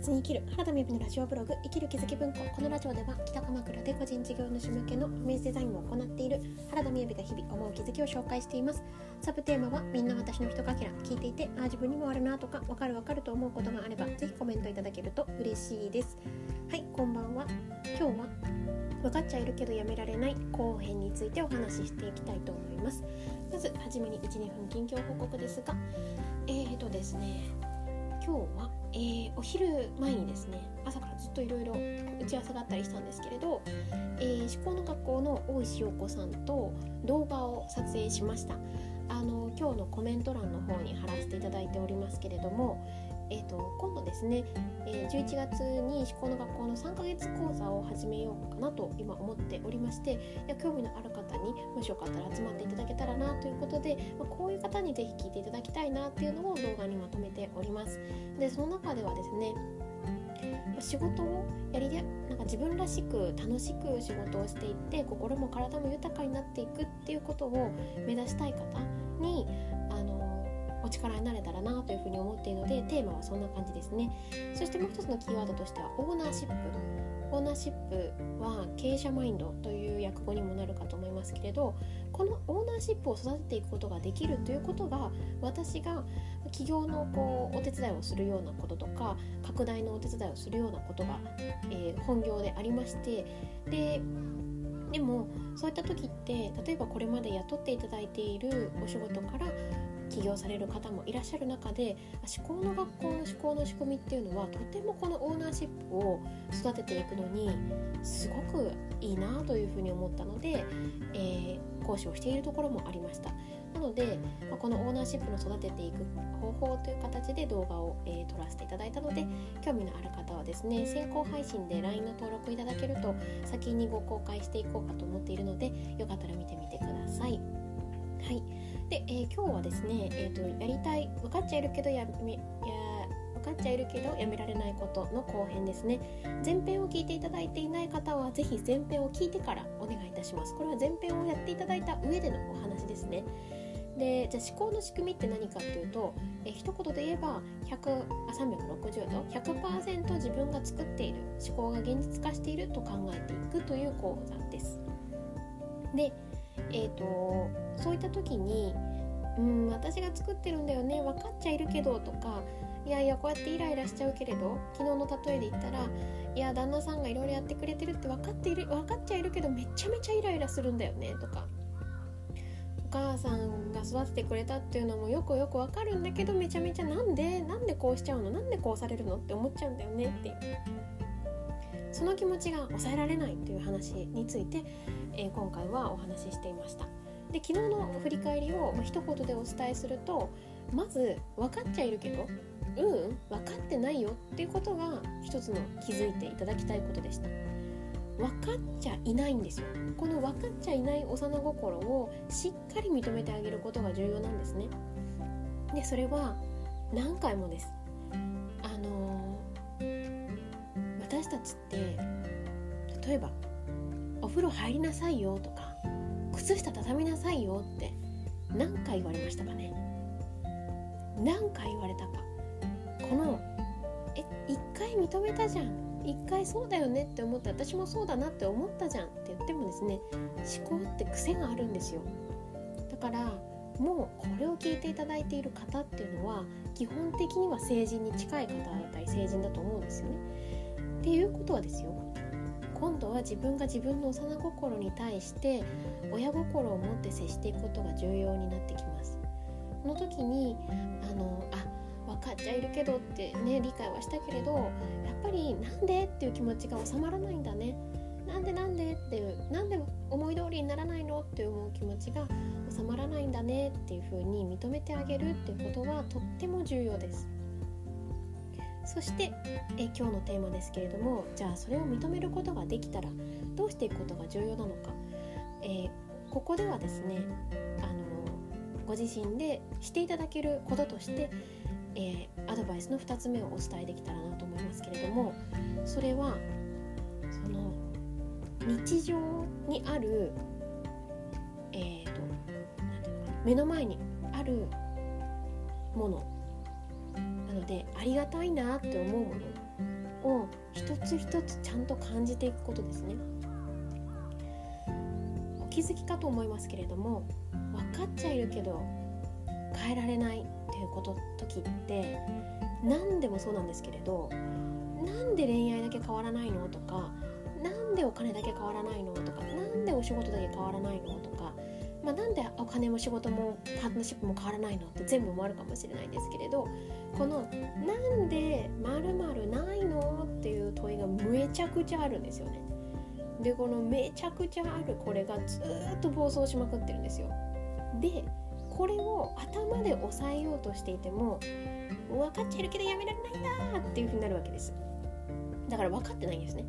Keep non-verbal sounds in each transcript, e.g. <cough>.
切に生きる。原田美由のラジオブログ生きる気づき文庫。このラジオでは北鎌倉で個人事業主向けのイメージデザインを行っている原田美由が日々思う気づきを紹介しています。サブテーマはみんな私の人かけら聞いていてあ自分にもあるなとかわかるわかると思うことがあればぜひコメントいただけると嬉しいです。はいこんばんは。今日は分かっちゃいるけどやめられない後編についてお話ししていきたいと思います。まずはじめに12分近況報告ですがえーとですね今日は、えー、お昼前にですね朝からずっといろいろ打ち合わせがあったりしたんですけれど、えー、思考の学校の大石陽子さんと動画を撮影しました。あの今日のコメント欄の方に貼らせていただいておりますけれどもえーと、今度ですね、えー、11月に思考の学校の3ヶ月講座を始めようかなと今思っておりましていや興味のある方にもしよかったら集まっていただけたらなということで、まあ、こういう方にぜひ聞いていただきたいなっていうのを動画にまとめております。でその中ではですね仕事をやりでなんか自分らしく楽しく仕事をしていって心も体も豊かになっていくっていうことを目指したい方に力になれたらなというふうに思っているのでテーマはそんな感じですね。そしてもう一つのキーワードとしてはオーナーシップオーナーシップは経営者マインドという訳語にもなるかと思いますけれどこのオーナーシップを育てていくことができるということが私が起業のこうお手伝いをするようなこととか拡大のお手伝いをするようなことが、えー、本業でありましてででもそういった時って例えばこれまで雇っていただいているお仕事から起業される方もいらっしゃる中で思考の学校の思考の仕組みっていうのはとてもこのオーナーシップを育てていくのにすごくいいなというふうに思ったので、えー、講師をしているところもありました。なので、ま、このオーナーシップの育てていく方法という形で動画を、えー、撮らせていただいたので興味のある方はですね先行配信で LINE の登録いただけると先にご公開していこうかと思っているのでよかったら見てみてください。はい。で、えー、今日はですね、えーと、やりたい分かっちゃいるけどやめや分かっちゃいるけどやめられないことの後編ですね。前編を聞いていただいていない方は是非前編を聞いてからお願いいたします。これは前編をやっていただいた上でのお話ですね。でじゃあ思考の仕組みって何かっていうとえ一言で言えば100あ360度100%自分が作っている思考が現実化していると考えていくという講座です。でえーと、そういった時に「うん私が作ってるんだよね分かっちゃいるけど」とか「いやいやこうやってイライラしちゃうけれど昨日の例えで言ったら「いや旦那さんがいろいろやってくれてるって分かっている分かっちゃいるけどめちゃめちゃイライラするんだよね」とか。お母さんが育ててくれたっていうのもよくよくわかるんだけどめちゃめちゃなんでなんでこうしちゃうの？なんでこうされるのって思っちゃうんだよねっていうその気持ちが抑えられないという話について、えー、今回はお話ししていましたで昨日の振り返りを、まあ、一言でお伝えするとまず分かっちゃいるけどうん分かってないよっていうことが一つの気づいていただきたいことでした。分かっちゃいないんですよ。この分かっちゃいない幼心をしっかり認めてあげることが重要なんですね。でそれは何回もです。あの私たちって例えば「お風呂入りなさいよ」とか「靴下畳みなさいよ」って何回言われましたかね？何回言われたか。この「え一回認めたじゃん。一回そうだよね」って思って私もそうだなって思ったじゃんって言ってもですね思考って癖があるんですよ。だからもうこれを聞いていただいている方っていうのは基本的には成人に近い方だったり成人だと思うんですよね。っていうことはですよ。今度は自分が自分の幼心に対して親心を持って接していくことが重要になってきます。この時にあのあ分かっちゃいるけどってね理解はしたけれどやっぱりなんでっていう気持ちが収まらないんだね。なんでなんでっていうなんで思い通りにならないのって思う気持ちが収まらないんだねっていうふうに認めてあげるっていうことはとっても重要です。そしてえ今日のテーマですけれどもじゃあそれを認めることができたらどうしていくことが重要なのか、えー、ここではですねあのご自身でしていただけることとして、えー、アドバイスの2つ目をお伝えできたらなと思いますけれどもそれはその日常にある、えーと、と目の前にあるものでありがたいなって思うものを一つ一つちゃんと感じていくことですね。お気づきかと思いますけれども分かっちゃいるけど変えられないっていうこと時って何でもそうなんですけれどなんで恋愛だけ変わらないのとかなんでお金だけ変わらないのとかなんでお仕事だけ変わらないのとか、ま、なんでお金も仕事もパートナーシップも変わらないのって全部もあるかもしれないんですけれどこの「なんでまるないの?」っていう問いがめちゃくちゃあるんですよね。でこのめちゃくちゃあるこれがずっと暴走しまくってるんですよ。でこれを頭で抑えようとしていても分かっちゃいるけどやめられないんだっていうふうになるわけですだから分かってないんですね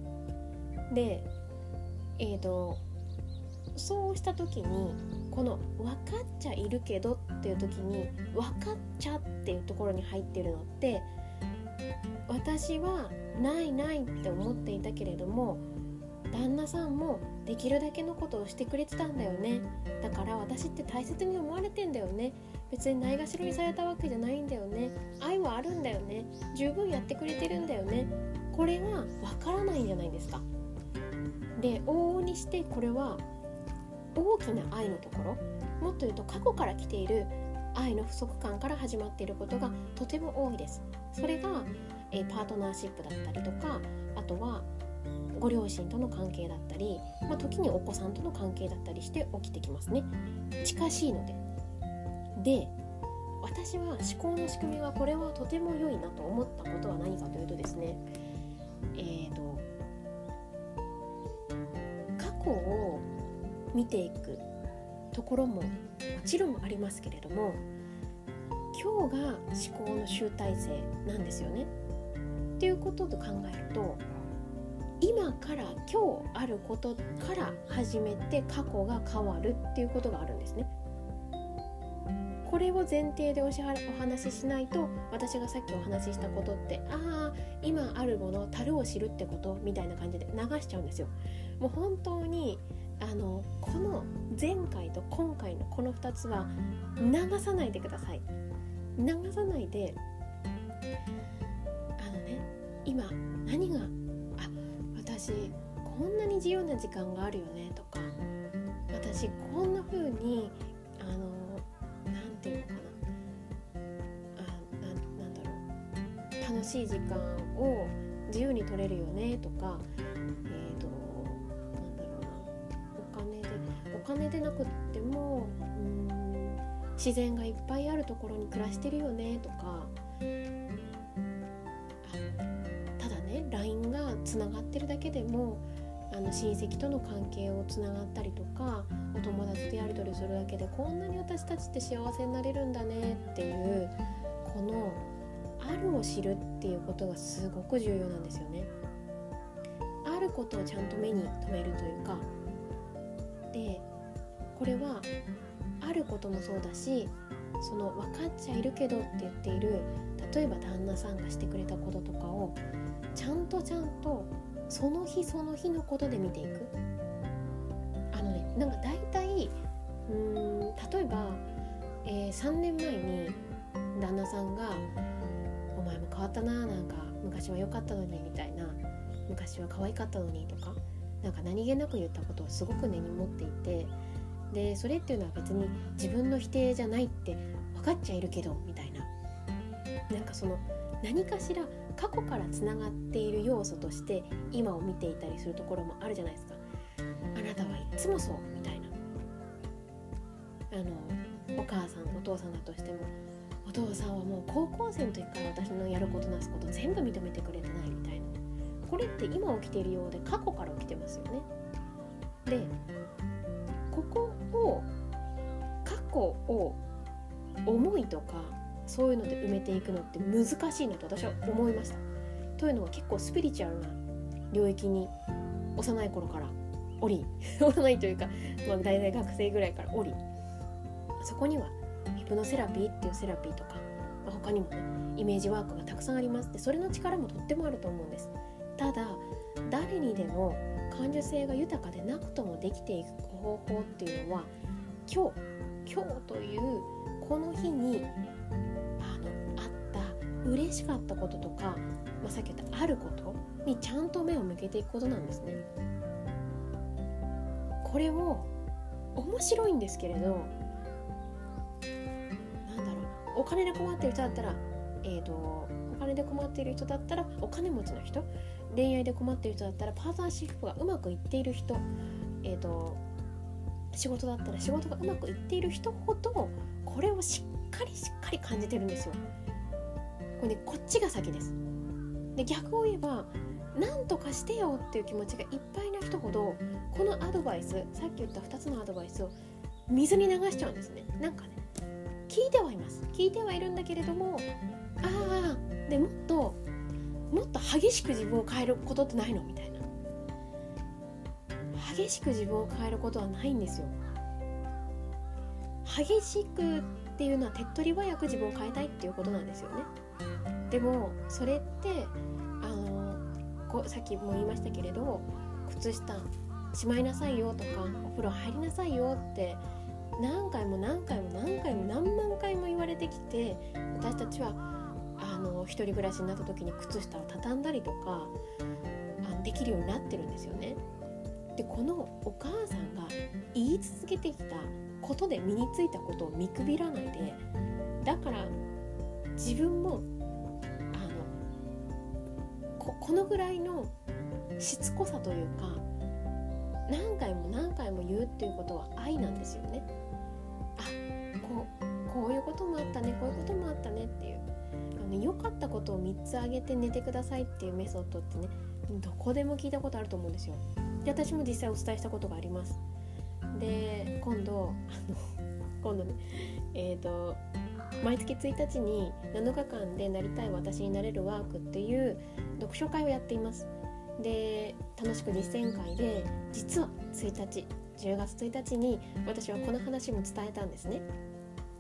でえーとそうした時にこの「分かっちゃいるけど」っていう時に「分かっちゃ」っていうところに入ってるのって私はないないって思っていたけれども旦那さんもできるだけのことをしてくれてたんだよね。だから私って大切に思われてんだよね。別にないがしろにされたわけじゃないんだよね。愛はあるんだよね。十分やってくれてるんだよね。これがわからないんじゃないですか。で往々にしてこれは大きな愛のところもっと言うと過去から来ている愛の不足感から始まっていることがとても多いです。それが、えパートナーシップだったりとかあとはご両親との関係だったり、まあ、時にお子さんとの関係だったりして起きてきますね。近しいので。で私は思考の仕組みはこれはとても良いなと思ったことは何かというとですねえーと過去を見ていくところももちろんありますけれども今日が思考の集大成なんですよね。っていうことと考えると今から今日あることから始めて過去が変わるっていうことがあるんですね。これを前提でおしはお話ししないと私がさっきお話ししたことってああ今あるもの樽を知るってことみたいな感じで流しちゃうんですよ。もう本当にあのこの前回と今回のこの2つは流さないでください。流さないであのね今何があ私こんなに自由な時間があるよねとか私こんな風にあの何て言うのかなあななんだろう楽しい時間を自由に取れるよねとか金でなくってもうん自然がいっぱいあるところに暮らしてるよねとかただね LINE がつながってるだけでもあの親戚との関係をつながったりとかお友達とやり取りするだけでこんなに私たちって幸せになれるんだねっていうこのあるを知るっていうことがすごく重要なんですよね。あることをちゃんと目に留めるというかこれはあることもそうだしその分かっちゃいるけどって言っている例えば旦那さんがしてくれたこととかをちゃんとちゃんとその日その日のことで見ていく。あのねなんか大体うーん例えば、えー、3年前に旦那さんが「お前も変わったななんか昔は良かったのに」みたいな「昔は可愛かったのに」とかなんか何気なく言ったことをすごく根に持っていてでそれっていうのは別に自分の否定じゃないって分かっちゃいるけどみたいな。なんかその何かしら過去からつながっている要素として今を見ていたりするところもあるじゃないですか。あなたはいつもそうみたいな。あのお母さんお父さんだとしてもお父さんはもう高校生の時から私のやることなすこと全部認めてくれてないみたいな。これって今起きているようで過去から起きてますよね。でここを過去を思いとかそういうので埋めていくのって難しいなと私は思いました。というのは結構スピリチュアルな領域に幼い頃からおり <laughs> 幼いというか、まあ、大体学生ぐらいからおりそこにはヒプノセラピーっていうセラピーとか、まあ、他にもねイメージワークがたくさんあります。でそれの力もとってもあると思うんです。ただ誰にでも感受性が豊かでなくともできていく方法っていうのは今日今日というこの日にあのあった嬉しかったこととか、まあ、さっき言ったあることにちゃんと目を向けていくことなんですね。これを面白いんですけれどなんだろうお金で困ってる人だったらえーと、お金で困っている人だったらお金持ちの人恋愛で困ってる人だったらパートナーシップがうまくいっている人、えーと仕事だったら仕事がうまくいっている人ほどこれをしっかりしっかり感じてるんですよ。これねこっちが先です。で逆を言えば何とかしてよっていう気持ちがいっぱいな人ほどこのアドバイスさっき言った2つのアドバイスを水に流しちゃうんですね。なんかね聞いてはいます聞いてはいるんだけれどもああでもっともっと激しく自分を変えることってないの？みたいな。激しく自分を変えることはないんですよ。激しくっていうのは手っ取り早く自分を変えたいっていうことなんですよね。でもそれってあのこさっきも言いましたけれど靴下しまいなさいよとかお風呂入りなさいよって何回も何回も何回も何万回も言われてきて私たちはの一人暮らしになった時に靴下を畳んだりとかあできるようになってるんですよね。でこのお母さんが言い続けてきたことで身についたことを見くびらないでだから自分もあのここのぐらいのしつこさというか何回も何回も言うっていうことは愛なんですよね。あこうこういうこともあったねこういうこともあったねっていう、ね、良かったことを3つ挙げて寝てくださいっていうメソッドってねどこでも聞いたことあると思うんですよ。で私も実際お伝えしたことがあります。で今度あの <laughs> 今度ねえっ、ー、と毎月1日に7日間でなりたい私になれるワークっていう読書会をやっています。で楽しく実践会で実は1日10月1日に私はこの話も伝えたんですね。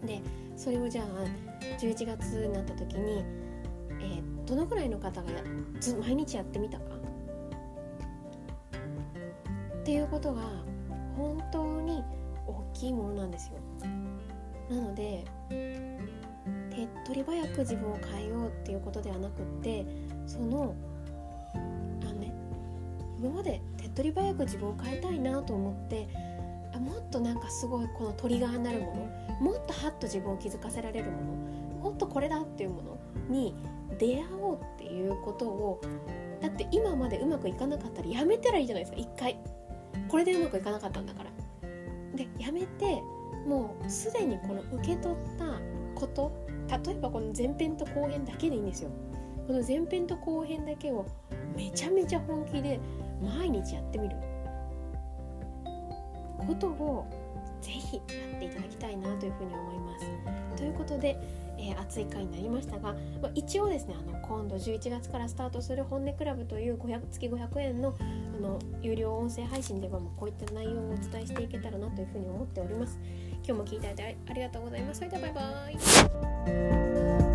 でそれをじゃあ11月になった時に、えー、どのぐらいの方が毎日やってみたか？っていうことが本当に大きいものなんですよ。なので手っ取り早く自分を変えようっていうことではなくってそのあのね今まで手っ取り早く自分を変えたいなと思ってもっとなんかすごいこのトリガーになるものもっとハッと自分を気づかせられるものもっとこれだっていうものに出会おうっていうことをだって今までうまくいかなかったらやめたらいいじゃないですか一回。これでうまくいかなかったんだから。でやめてもうすでにこの受け取ったこと例えばこの前編と後編だけでいいんですよ。この前編と後編だけをめちゃめちゃ本気で毎日やってみることをぜひやっていただきたいなというふうに思います。ということでえー、熱い回になりましたが、まあ、一応ですねあの今度11月からスタートする本音クラブという500月500円のあの有料音声配信ではもうこういった内容をお伝えしていけたらなというふうに思っております。今日も聞いていただいてありがとうございます。それではバイバイ。